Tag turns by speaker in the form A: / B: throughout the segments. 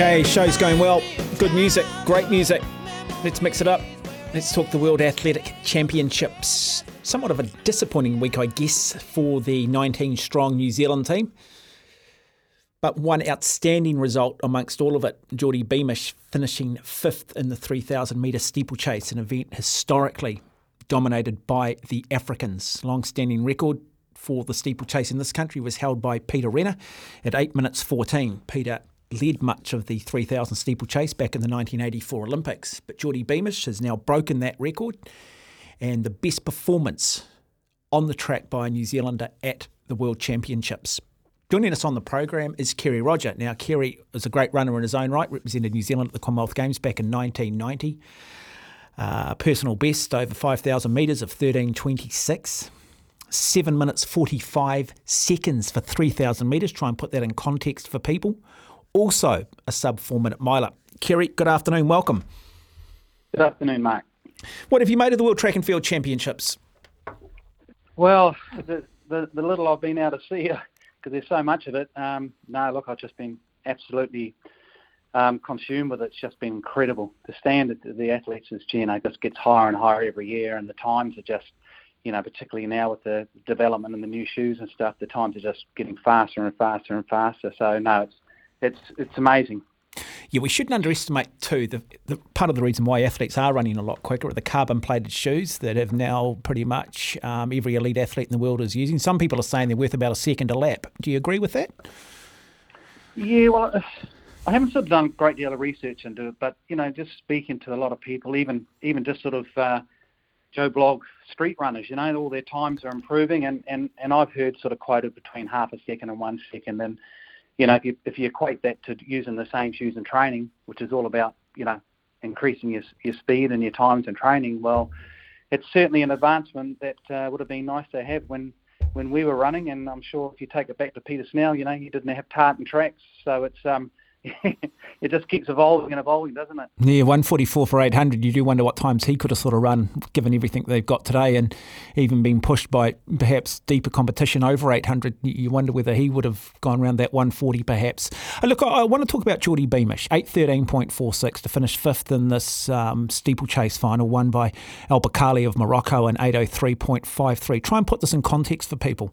A: Okay, show's going well. Good music, great music. Let's mix it up. Let's talk the World Athletic Championships. Somewhat of a disappointing week, I guess, for the 19 strong New Zealand team. But one outstanding result amongst all of it. Geordie Beamish finishing fifth in the 3,000 metre steeplechase, an event historically dominated by the Africans. Long standing record for the steeplechase in this country was held by Peter Renner at 8 minutes 14. Peter led much of the 3000 steeplechase back in the 1984 Olympics, but Geordie Beamish has now broken that record and the best performance on the track by a New Zealander at the World Championships. Joining us on the program is Kerry Rodger. Now, Kerry is a great runner in his own right, represented New Zealand at the Commonwealth Games back in 1990. Uh, personal best over 5,000 metres of 13.26. 7 minutes 45 seconds for 3,000 metres. Try and put that in context for people also a sub four minute miler. Kerry, good afternoon. Welcome.
B: Good afternoon, Mark.
A: What have you made of the World Track and Field Championships?
B: Well, the, the, the little I've been able to see, because there's so much of it, um, no, look, I've just been absolutely um, consumed with it. It's just been incredible. The standard of the athletes is, you know, just gets higher and higher every year, and the times are just, you know, particularly now with the development and the new shoes and stuff, the times are just getting faster and faster and faster. So, no, it's it's it's amazing.
A: Yeah, we shouldn't underestimate too the, the part of the reason why athletes are running a lot quicker are the carbon plated shoes that have now pretty much um, every elite athlete in the world is using. Some people are saying they're worth about a second a lap. Do you agree with that?
B: Yeah, well, I haven't sort of done a great deal of research into it, but you know, just speaking to a lot of people, even even just sort of uh, Joe Blog street runners, you know, all their times are improving, and and and I've heard sort of quoted between half a second and one second, and you know, if you if you equate that to using the same shoes in training, which is all about you know increasing your your speed and your times in training, well, it's certainly an advancement that uh, would have been nice to have when when we were running. And I'm sure if you take it back to Peter Snell, you know, he didn't have tartan tracks, so it's um it just keeps evolving and evolving, doesn't it?
A: Yeah, 144 for 800. You do wonder what times he could have sort of run, given everything they've got today, and even being pushed by perhaps deeper competition over 800. You wonder whether he would have gone around that 140 perhaps. Uh, look, I, want to talk about Geordie Beamish, 813.46 to finish fifth in this um, steeplechase final, won by El Bakkali of Morocco in 803.53. Try and put this in context for people.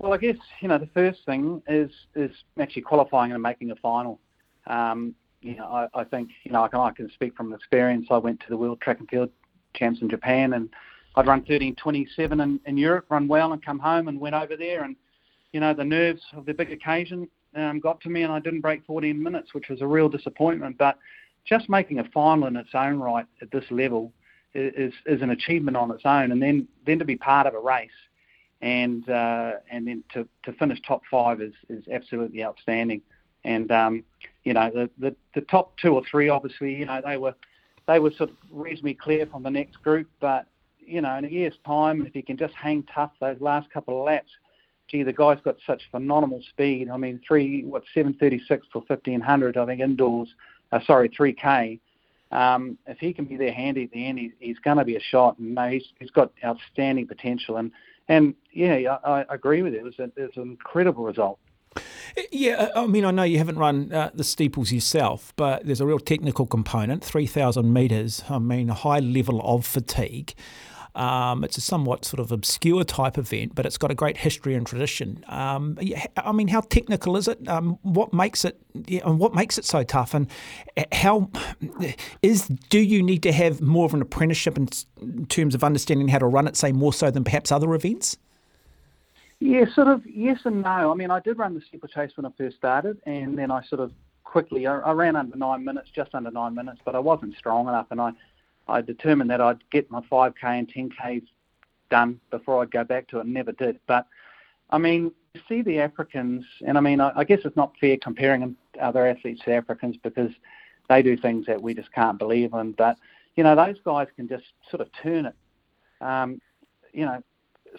B: Well, I guess you know the first thing is is actually qualifying and making a final. Um, you know, I, I think you know I can, I can speak from experience. I went to the World Track and Field Champs in Japan, and I'd run 13:27 in, in Europe, run well, and come home and went over there, and you know the nerves of the big occasion um, got to me, and I didn't break 14 minutes, which was a real disappointment. But just making a final in its own right at this level is is an achievement on its own, and then then to be part of a race and uh, and then to, to finish top five is, is absolutely outstanding. And um, you know the, the, the top two or three, obviously, you know they were they were sort of reasonably clear from the next group. But you know in a year's time, if he can just hang tough those last couple of laps, gee, the guy's got such phenomenal speed. I mean, three what 736 for 1500, I think indoors. Uh, sorry, 3k. Um, if he can be there handy at the end, he, he's going to be a shot. And he's, he's got outstanding potential. And and yeah, I, I agree with it. It's, an incredible result.
A: Yeah, I mean, I know you haven't run uh, the steeples yourself, but there's a real technical component 3,000 metres. I mean, a high level of fatigue. Um, it's a somewhat sort of obscure type event, but it's got a great history and tradition. Um, I mean, how technical is it? Um, what makes it? Yeah, and what makes it so tough? And how is? Do you need to have more of an apprenticeship in, in terms of understanding how to run it, say more so than perhaps other events?
B: Yeah, sort of yes and no. I mean, I did run the steeplechase when I first started, and then I sort of quickly I, I ran under nine minutes, just under nine minutes, but I wasn't strong enough, and I I determined that I'd get my 5K and 10Ks done before I'd go back to it. Never did. But I mean, you see the Africans, and I mean, I, I guess it's not fair comparing other athletes to Africans because they do things that we just can't believe in. But you know, those guys can just sort of turn it. Um, you know,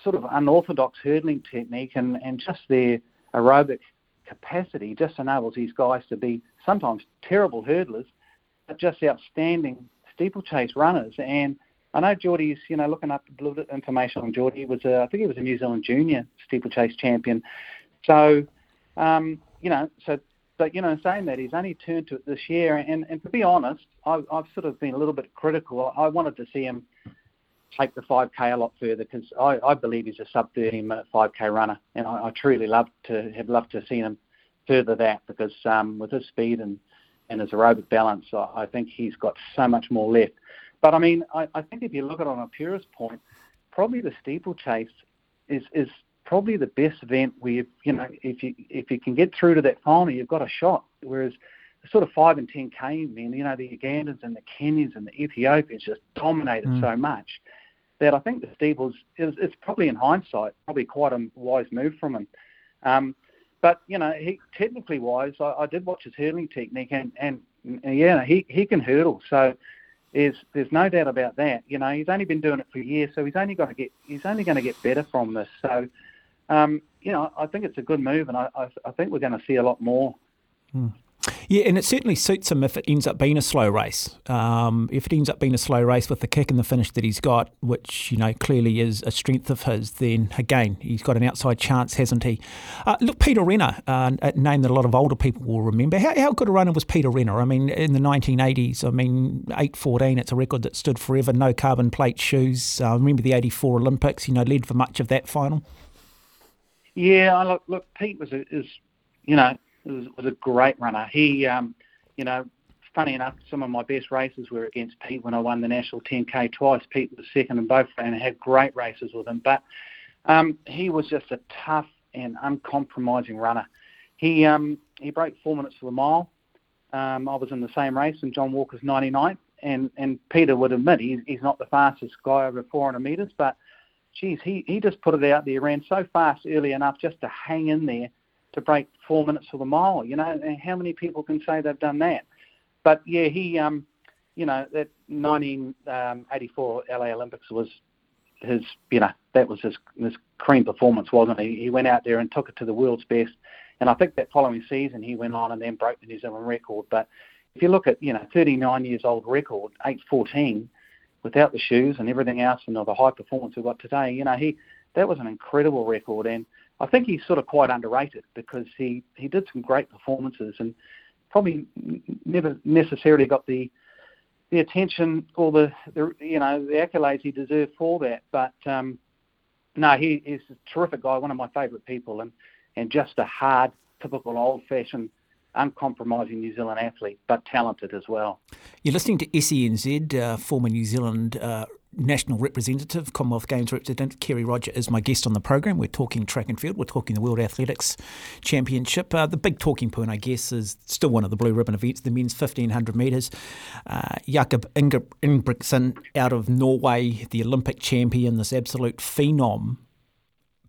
B: sort of unorthodox hurdling technique and, and just their aerobic capacity just enables these guys to be sometimes terrible hurdlers, but just outstanding steeplechase runners. And I know Geordie's, you know, looking up a little bit of information on Geordie was, a, I think he was a New Zealand junior steeplechase champion. So, um, you know, so but you know, saying that he's only turned to it this year, and and to be honest, I, I've sort of been a little bit critical. I wanted to see him take the 5k a lot further because I, I believe he's a sub 30 minute 5k runner, and I, I truly love to have loved to see him further that because um, with his speed and and his aerobic balance, I, think he's got so much more left. But I mean, I, I think if you look at it on a purist point, probably the steeplechase is is probably the best event where you, you know if you if you can get through to that final, you've got a shot. Whereas the sort of five and ten k men, you know, the Ugandans and the Kenyans and the Ethiopians just dominated mm. so much that I think the steeples is it's probably in hindsight probably quite a wise move from him. Um, but you know, he technically wise, I, I did watch his hurdling technique, and, and yeah, he he can hurdle. So there's there's no doubt about that. You know, he's only been doing it for years, so he's only going to get he's only going to get better from this. So, um, you know, I think it's a good move, and I I, I think we're going to see a lot more.
A: Hmm. Yeah, and it certainly suits him if it ends up being a slow race. Um, if it ends up being a slow race with the kick and the finish that he's got, which you know clearly is a strength of his, then again he's got an outside chance, hasn't he? Uh, look, Peter Renner, uh, a name that a lot of older people will remember. How, how good a runner was Peter Renner? I mean, in the 1980s, I mean, 8:14, it's a record that stood forever. No carbon plate shoes. Uh, remember the '84 Olympics? You know, led for much of that final.
B: Yeah, look, look, Pete was a, is, you know was, was a great runner. He, um, you know, funny enough, some of my best races were against Pete when I won the national 10k twice. Pete was second in both, and I had great races with him. But um, he was just a tough and uncompromising runner. He um, he broke four minutes for the mile. Um, I was in the same race, and John Walker's 99, and and Peter would admit he's he's not the fastest guy over 400 metres, but geez, he he just put it out there, ran so fast early enough just to hang in there to break four minutes for the mile. You know, and how many people can say they've done that? But yeah, he, um, you know, that 1984 LA Olympics was his, you know, that was his his cream performance, wasn't he? He went out there and took it to the world's best. And I think that following season he went on and then broke the New Zealand record. But if you look at, you know, 39 years old record, 814, without the shoes and everything else and all the high performance we've got today, you know, he that was an incredible record. And I think he's sort of quite underrated because he, he did some great performances and probably never necessarily got the the attention or the, the you know the accolades he deserved for that. But um, no, he, he's a terrific guy, one of my favourite people, and and just a hard, typical old-fashioned uncompromising New Zealand athlete, but talented as well.
A: You're listening to SENZ, uh, former New Zealand uh, national representative, Commonwealth Games representative Kerry Rodger is my guest on the program. We're talking track and field. We're talking the World Athletics Championship. Uh, the big talking point, I guess, is still one of the blue ribbon events, the men's 1500 metres. Uh, Jakob Ingebrigtsen out of Norway, the Olympic champion, this absolute phenom,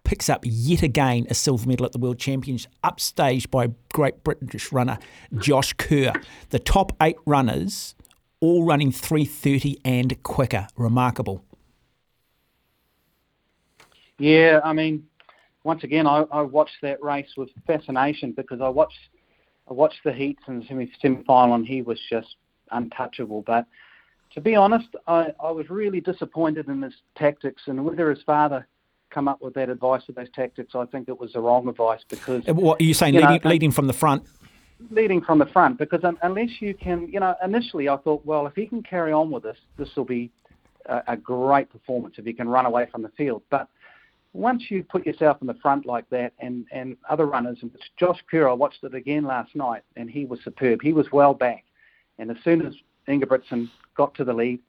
A: picks up yet again a silver medal at the World Championships, upstaged by great British runner Josh Kerr. The top eight runners all running 330 and quicker. Remarkable.
B: Yeah, I mean, once again, I, I watched that race with fascination because I watched I watched the heats and the semi final, and he was just untouchable. But to be honest, I, I was really disappointed in his tactics and whether his father come up with that advice with those tactics. I think it was the wrong advice because.
A: What are you saying? You leading, know, leading from the front
B: leading from the front because unless you can, you know, initially I thought, well, if he can carry on with this, this will be a, a great performance if he can run away from the field. But once you put yourself in the front like that, and and other runners, and Josh Kerr, I watched it again last night, and he was superb. He was well back, and as soon as Ingebrigtsen got to the lead,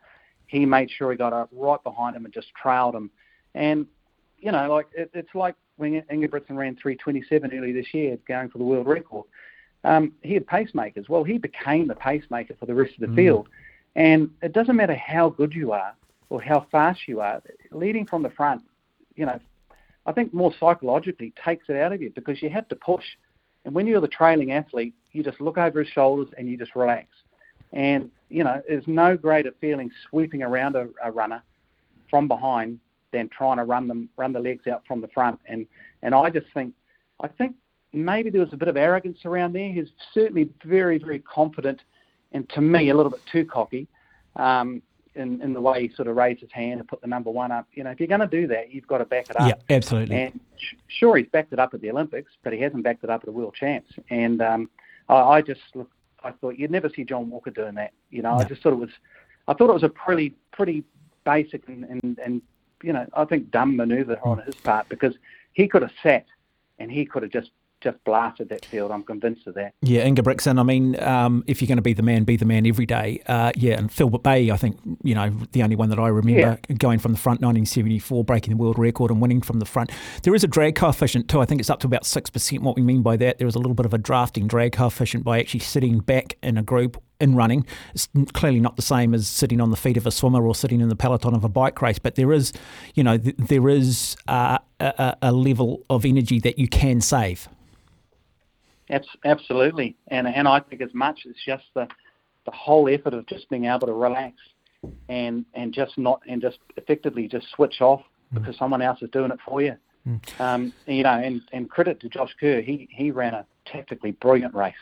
B: he made sure he got up right behind him and just trailed him. And you know, like it, it's like when Ingebrigtsen ran 3:27 early this year, going for the world record um, he had pacemakers. Well, he became the pacemaker for the rest of the mm. field. And it doesn't matter how good you are or how fast you are, leading from the front, you know, I think more psychologically takes it out of you because you have to push. And when you're the trailing athlete, you just look over his shoulders and you just relax. And, you know, there's no greater feeling sweeping around a, a runner from behind than trying to run them run the legs out from the front. And and I just think I think maybe there was a bit of arrogance around there. He's certainly very, very confident, and to me, a little bit too cocky um, in, in the way he sort of raised his hand and put the number one up. You know, if you're going to do that, you've got to back it up.
A: Yeah, absolutely.
B: And sure, he's backed it up at the Olympics, but he hasn't backed it up at a World Champs. And um, I, I just look, I thought you'd never see John Walker doing that. You know, I just thought it was, I thought it was a pretty pretty basic and, and, and you know I think dumb manoeuvre on his part because he could have sat and he could have just just blasted that field. I'm convinced of that.
A: Yeah, Ingebrigtsen. I mean, um, if you're going to be the man, be the man every day. Uh, yeah, and Filbert Bayi, I think, you know, the only one that I remember yeah. going from the front, 1974, breaking the world record and winning from the front. There is a drag coefficient too. I think it's up to about six percent. What we mean by that, there is a little bit of a drafting drag coefficient by actually sitting back in a group in running. It's clearly not the same as sitting on the feet of a swimmer or sitting in the peloton of a bike race, but there is, you know, th- there is uh, a, a level of energy that you can save.
B: Absolutely, and and I think as much as just the the whole effort of just being able to relax and and just not and just effectively just switch off mm. because someone else is doing it for you. Mm. Um, you know, and, and credit to Josh Kerr, he he ran a tactically brilliant race.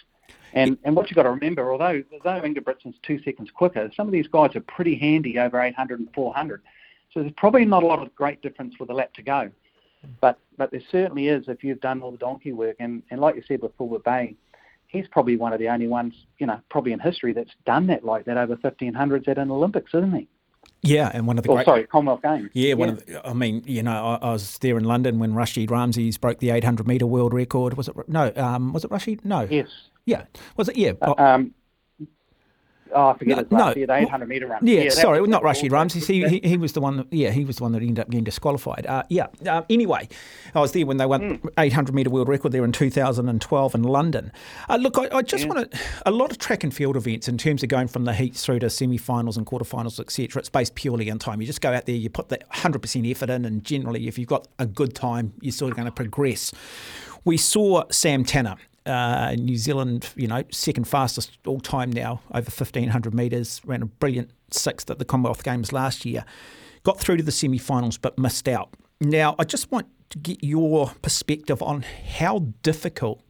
B: And and what you've got to remember, although although Ingebrigtsen's two seconds quicker, some of these guys are pretty handy over 800 and 400. So there's probably not a lot of great difference with a lap to go. But but there certainly is if you've done all the donkey work, and, and like you said before with Filbert Bayi, he's probably one of the only ones, you know, probably in history that's done that like that over 1500s at an Olympics, isn't he?
A: Yeah, and one of the
B: oh,
A: great,
B: sorry, Commonwealth Games.
A: Yeah, one yeah. of the, I mean, you know, I, I, was there in London when Rashid Ramzi broke the 800 meter world record. Was it no? Um, was it Rashid? No.
B: Yes.
A: Yeah. Was it? Yeah. Uh,
B: um, Oh, I forget no, his no. the 800 metre run.
A: Yeah, yeah sorry, not Rashid Ramzi. He, he, he was the one. That, yeah, he was the one that ended up getting disqualified. Uh, yeah. Uh, anyway, I was there when they won mm. 800 metre world record there in 2012 in London. Uh, look, I, I just yeah. want to a lot of track and field events in terms of going from the heats through to semi-finals and quarterfinals, etc. It's based purely on time. You just go out there, you put the 100% effort in, and generally, if you've got a good time, you're sort of going to progress. We saw Sam Tanner uh, New Zealand, you know, second fastest all time now, over 1500 metres, ran a brilliant sixth at the Commonwealth Games last year. Got through to the semi finals but missed out. Now, I just want to get your perspective on how difficult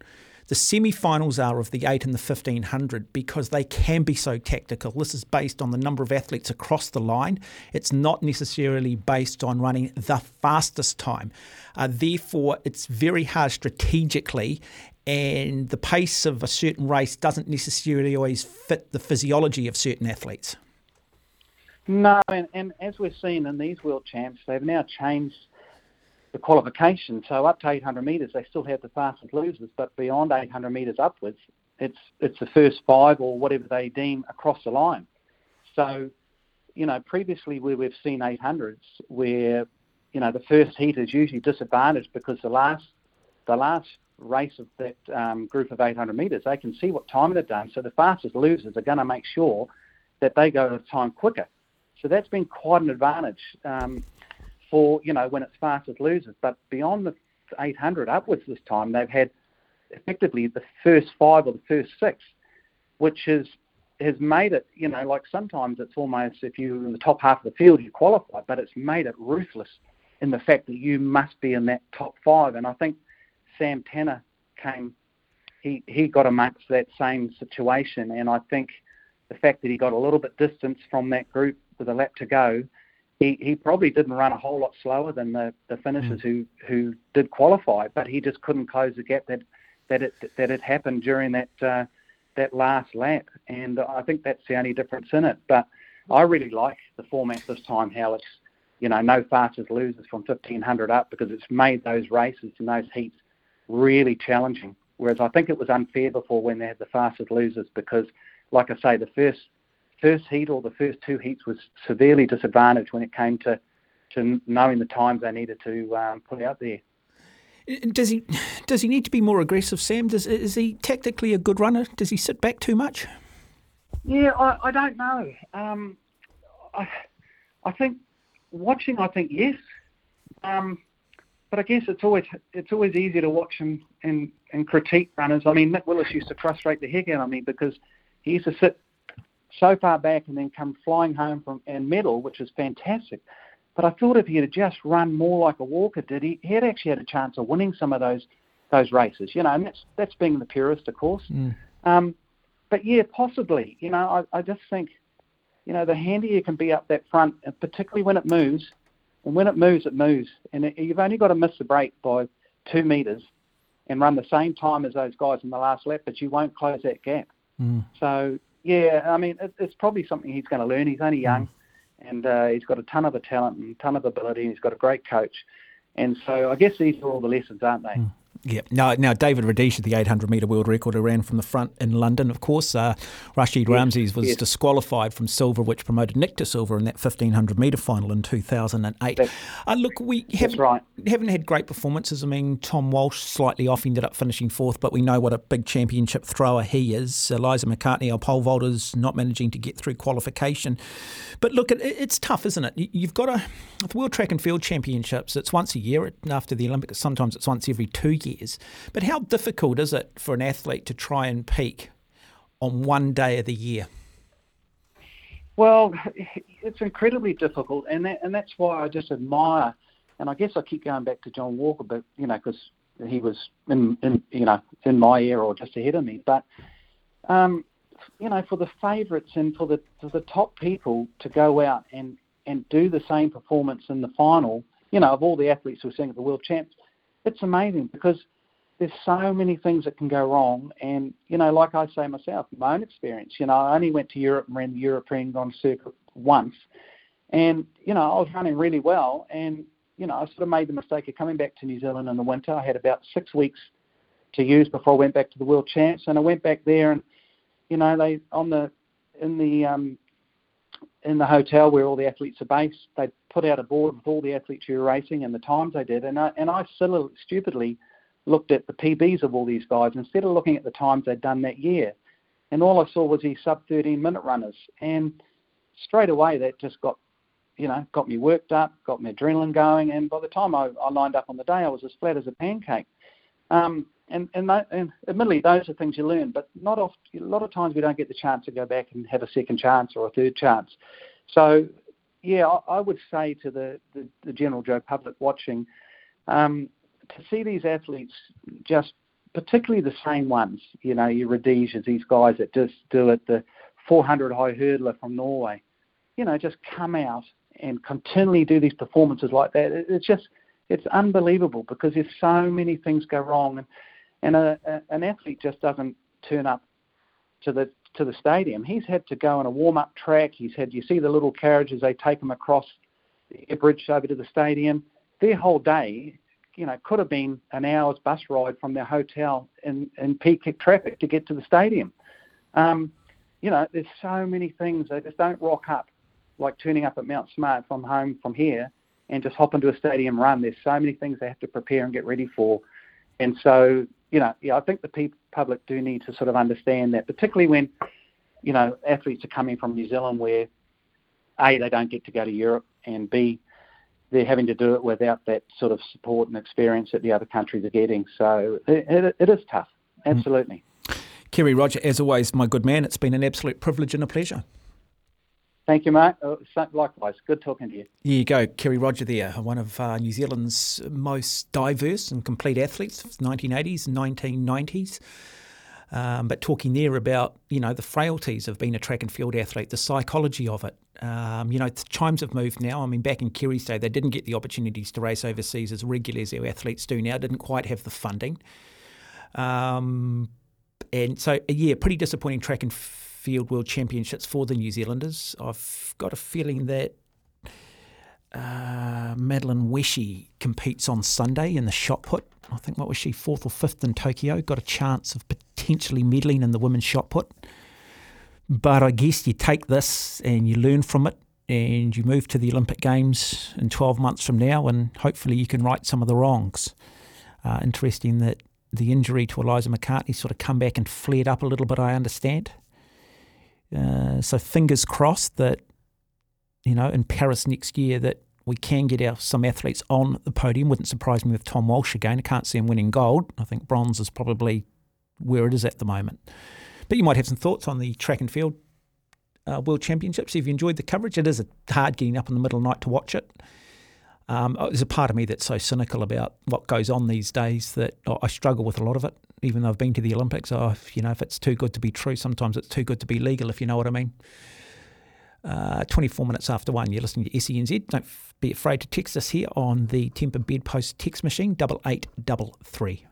A: the semi finals are of the 8 and the 1500 because they can be so tactical. This is based on the number of athletes across the line, it's not necessarily based on running the fastest time. Uh, therefore, it's very hard strategically and the pace of a certain race doesn't necessarily always fit the physiology of certain athletes.
B: No, and, and as we've seen in these world champs, they've now changed the qualification. So up to 800 metres, they still have the fastest losers, but beyond 800 metres upwards, it's it's the first five or whatever they deem across the line. So, you know, previously where we've seen 800s, where you know the first heat is usually disadvantaged because the last the last race of that um, group of 800 metres, they can see what time they've done. So the fastest losers are going to make sure that they go to time quicker. So that's been quite an advantage um, for, you know, when it's fastest losers. But beyond the 800 upwards this time, they've had effectively the first five or the first six, which is has made it, you know, like sometimes it's almost if you're in the top half of the field, you qualify, but it's made it ruthless in the fact that you must be in that top five. And I think – Sam Tanner came, he, he got amongst that same situation. And I think the fact that he got a little bit distance from that group with a lap to go, he, he probably didn't run a whole lot slower than the, the finishers mm. who, who did qualify, but he just couldn't close the gap that that it that it happened during that uh, that last lap. And I think that's the only difference in it. But I really like the format this time, how it's you know no fastest losers from 1500 up because it's made those races and those heats really challenging. Whereas I think it was unfair before when they had the fastest losers because, like I say, the first first heat or the first two heats was severely disadvantaged when it came to to knowing the times they needed to um, put out there.
A: Does he does he need to be more aggressive, Sam? Does is he tactically a good runner? Does he sit back too much?
B: Yeah, I, I don't know. Um, I I think watching, I think yes. Um, but I guess it's always it's always easy to watch and, and, and critique runners. I mean, Nick Willis used to frustrate the heck out of me because he used to sit so far back and then come flying home from and medal, which is fantastic. But I thought if he had just run more like a Walker did, he, he had actually had a chance of winning some of those those races. You know, and that's that's being the purist, of course. Mm. Um, but yeah, possibly. You know, I, I just think, you know, the handier you can be up that front, particularly when it moves, and when it moves, it moves. And it, you've only got to miss the break by two metres, and run the same time as those guys in the last lap, but you won't close that gap.
A: Mm.
B: So yeah, I mean, it, it's probably something he's going to learn. He's only young, mm. and uh, he's got a ton of the talent and a ton of ability. And he's got a great coach, and so I guess these are all the lessons, aren't they? Mm.
A: Yeah. Now, now David Rudisha, the 800 metre world record, ran from the front in London, of course. Uh, Rashid yes. Ramzi was yes. disqualified from silver, which promoted Nick to silver in that 1500 metre final in 2008. Uh, look, we haven't,
B: right.
A: haven't had great performances. I mean, Tom Walsh slightly off, ended up finishing fourth, but we know what a big championship thrower he is. Eliza McCartney, our pole vaulter's not managing to get through qualification. But look, it, it's tough, isn't it? You've got a the World Track and Field Championships. It's once a year after the Olympics. Sometimes it's once every two years. But how difficult is it for an athlete to try and peak on one day of the year?
B: Well, it's incredibly difficult, and that, and that's why I just admire. And I guess I keep going back to John Walker, but you know, because he was in, in you know in my era or just ahead of me. But um, you know, for the favourites and for the for the top people to go out and and do the same performance in the final, you know, of all the athletes who are seeing at the World Champs, it's amazing because there's so many things that can go wrong. And, you know, like I say myself, my own experience, you know, I only went to Europe and ran the European Grand Circuit once. And, you know, I was running really well. And, you know, I sort of made the mistake of coming back to New Zealand in the winter. I had about six weeks to use before I went back to the World Champs. And I went back there and, you know, they, on the, in the, um, in the hotel where all the athletes are based, they put out a board with all the athletes who were racing and the times they did. And I, and I stupidly looked at the PBs of all these guys instead of looking at the times they'd done that year. And all I saw was these sub 13 minute runners. And straight away that just got, you know, got me worked up, got my adrenaline going. And by the time I, I lined up on the day, I was as flat as a pancake. Um, and, and, that, and admittedly, those are things you learn, but not a lot of times we don't get the chance to go back and have a second chance or a third chance. So, yeah, I, I would say to the, the, the general Joe public watching, um, to see these athletes just particularly the same ones, you know, your Rudishas, these guys that just do it, the 400 high hurdler from Norway, you know, just come out and continually do these performances like that. It's just, it's unbelievable because there's so many things go wrong, and and a, a, an athlete just doesn't turn up to the to the stadium. He's had to go on a warm up track. He's had you see the little carriages they take him across the bridge over to the stadium. Their whole day you know, could have been an hour's bus ride from their hotel in, in peak traffic to get to the stadium. Um, you know, there's so many things. They just don't rock up like turning up at Mount Smart from home from here and just hop into a stadium run. There's so many things they have to prepare and get ready for. And so, you know, yeah, I think the people, public do need to sort of understand that, particularly when, you know, athletes are coming from New Zealand where, A, they don't get to go to Europe, and B, they're having to do it without that sort of support and experience that the other countries are getting. So it, it, it is tough, mm. absolutely.
A: Mm. Kerry Rodger, as always, my good man, it's been an absolute privilege and a pleasure.
B: Thank you, mate. Uh, likewise. Good talking to you.
A: Here you go. Kerry Rodger there, one of uh, New Zealand's most diverse and complete athletes, of the 1980s and 1990s. Um, but talking there about you know the frailties of being a track and field athlete, the psychology of it. Um, you know, times have moved now. I mean, back in Kerry's day, they didn't get the opportunities to race overseas as regularly as our athletes do now. Didn't quite have the funding, um, and so yeah, pretty disappointing track and field world championships for the New Zealanders. I've got a feeling that uh, Madeline Wesche competes on Sunday in the shot put. I think what was she fourth or fifth in Tokyo? Got a chance of potentially meddling in the women's shot put. But I guess you take this and you learn from it and you move to the Olympic Games in 12 months from now and hopefully you can right some of the wrongs. Uh, interesting that the injury to Eliza McCartney sort of come back and flared up a little bit, I understand. Uh, so fingers crossed that you know, in Paris next year that we can get our some athletes on the podium. Wouldn't surprise me with Tom Walsh again. I can't see him winning gold. I think bronze is probably where it is at the moment. But you might have some thoughts on the track and field uh, World Championships. If you enjoyed the coverage, it is hard getting up in the middle of the night to watch it. Um, oh, there's a part of me that's so cynical about what goes on these days that I struggle with a lot of it. Even though I've been to the Olympics, oh, you know, if it's too good to be true, sometimes it's too good to be legal. If you know what I mean. Uh, 24 minutes after one, you're listening to SENZ. Don't be afraid to text us here on the Temper Bedpost text machine, double eight double three.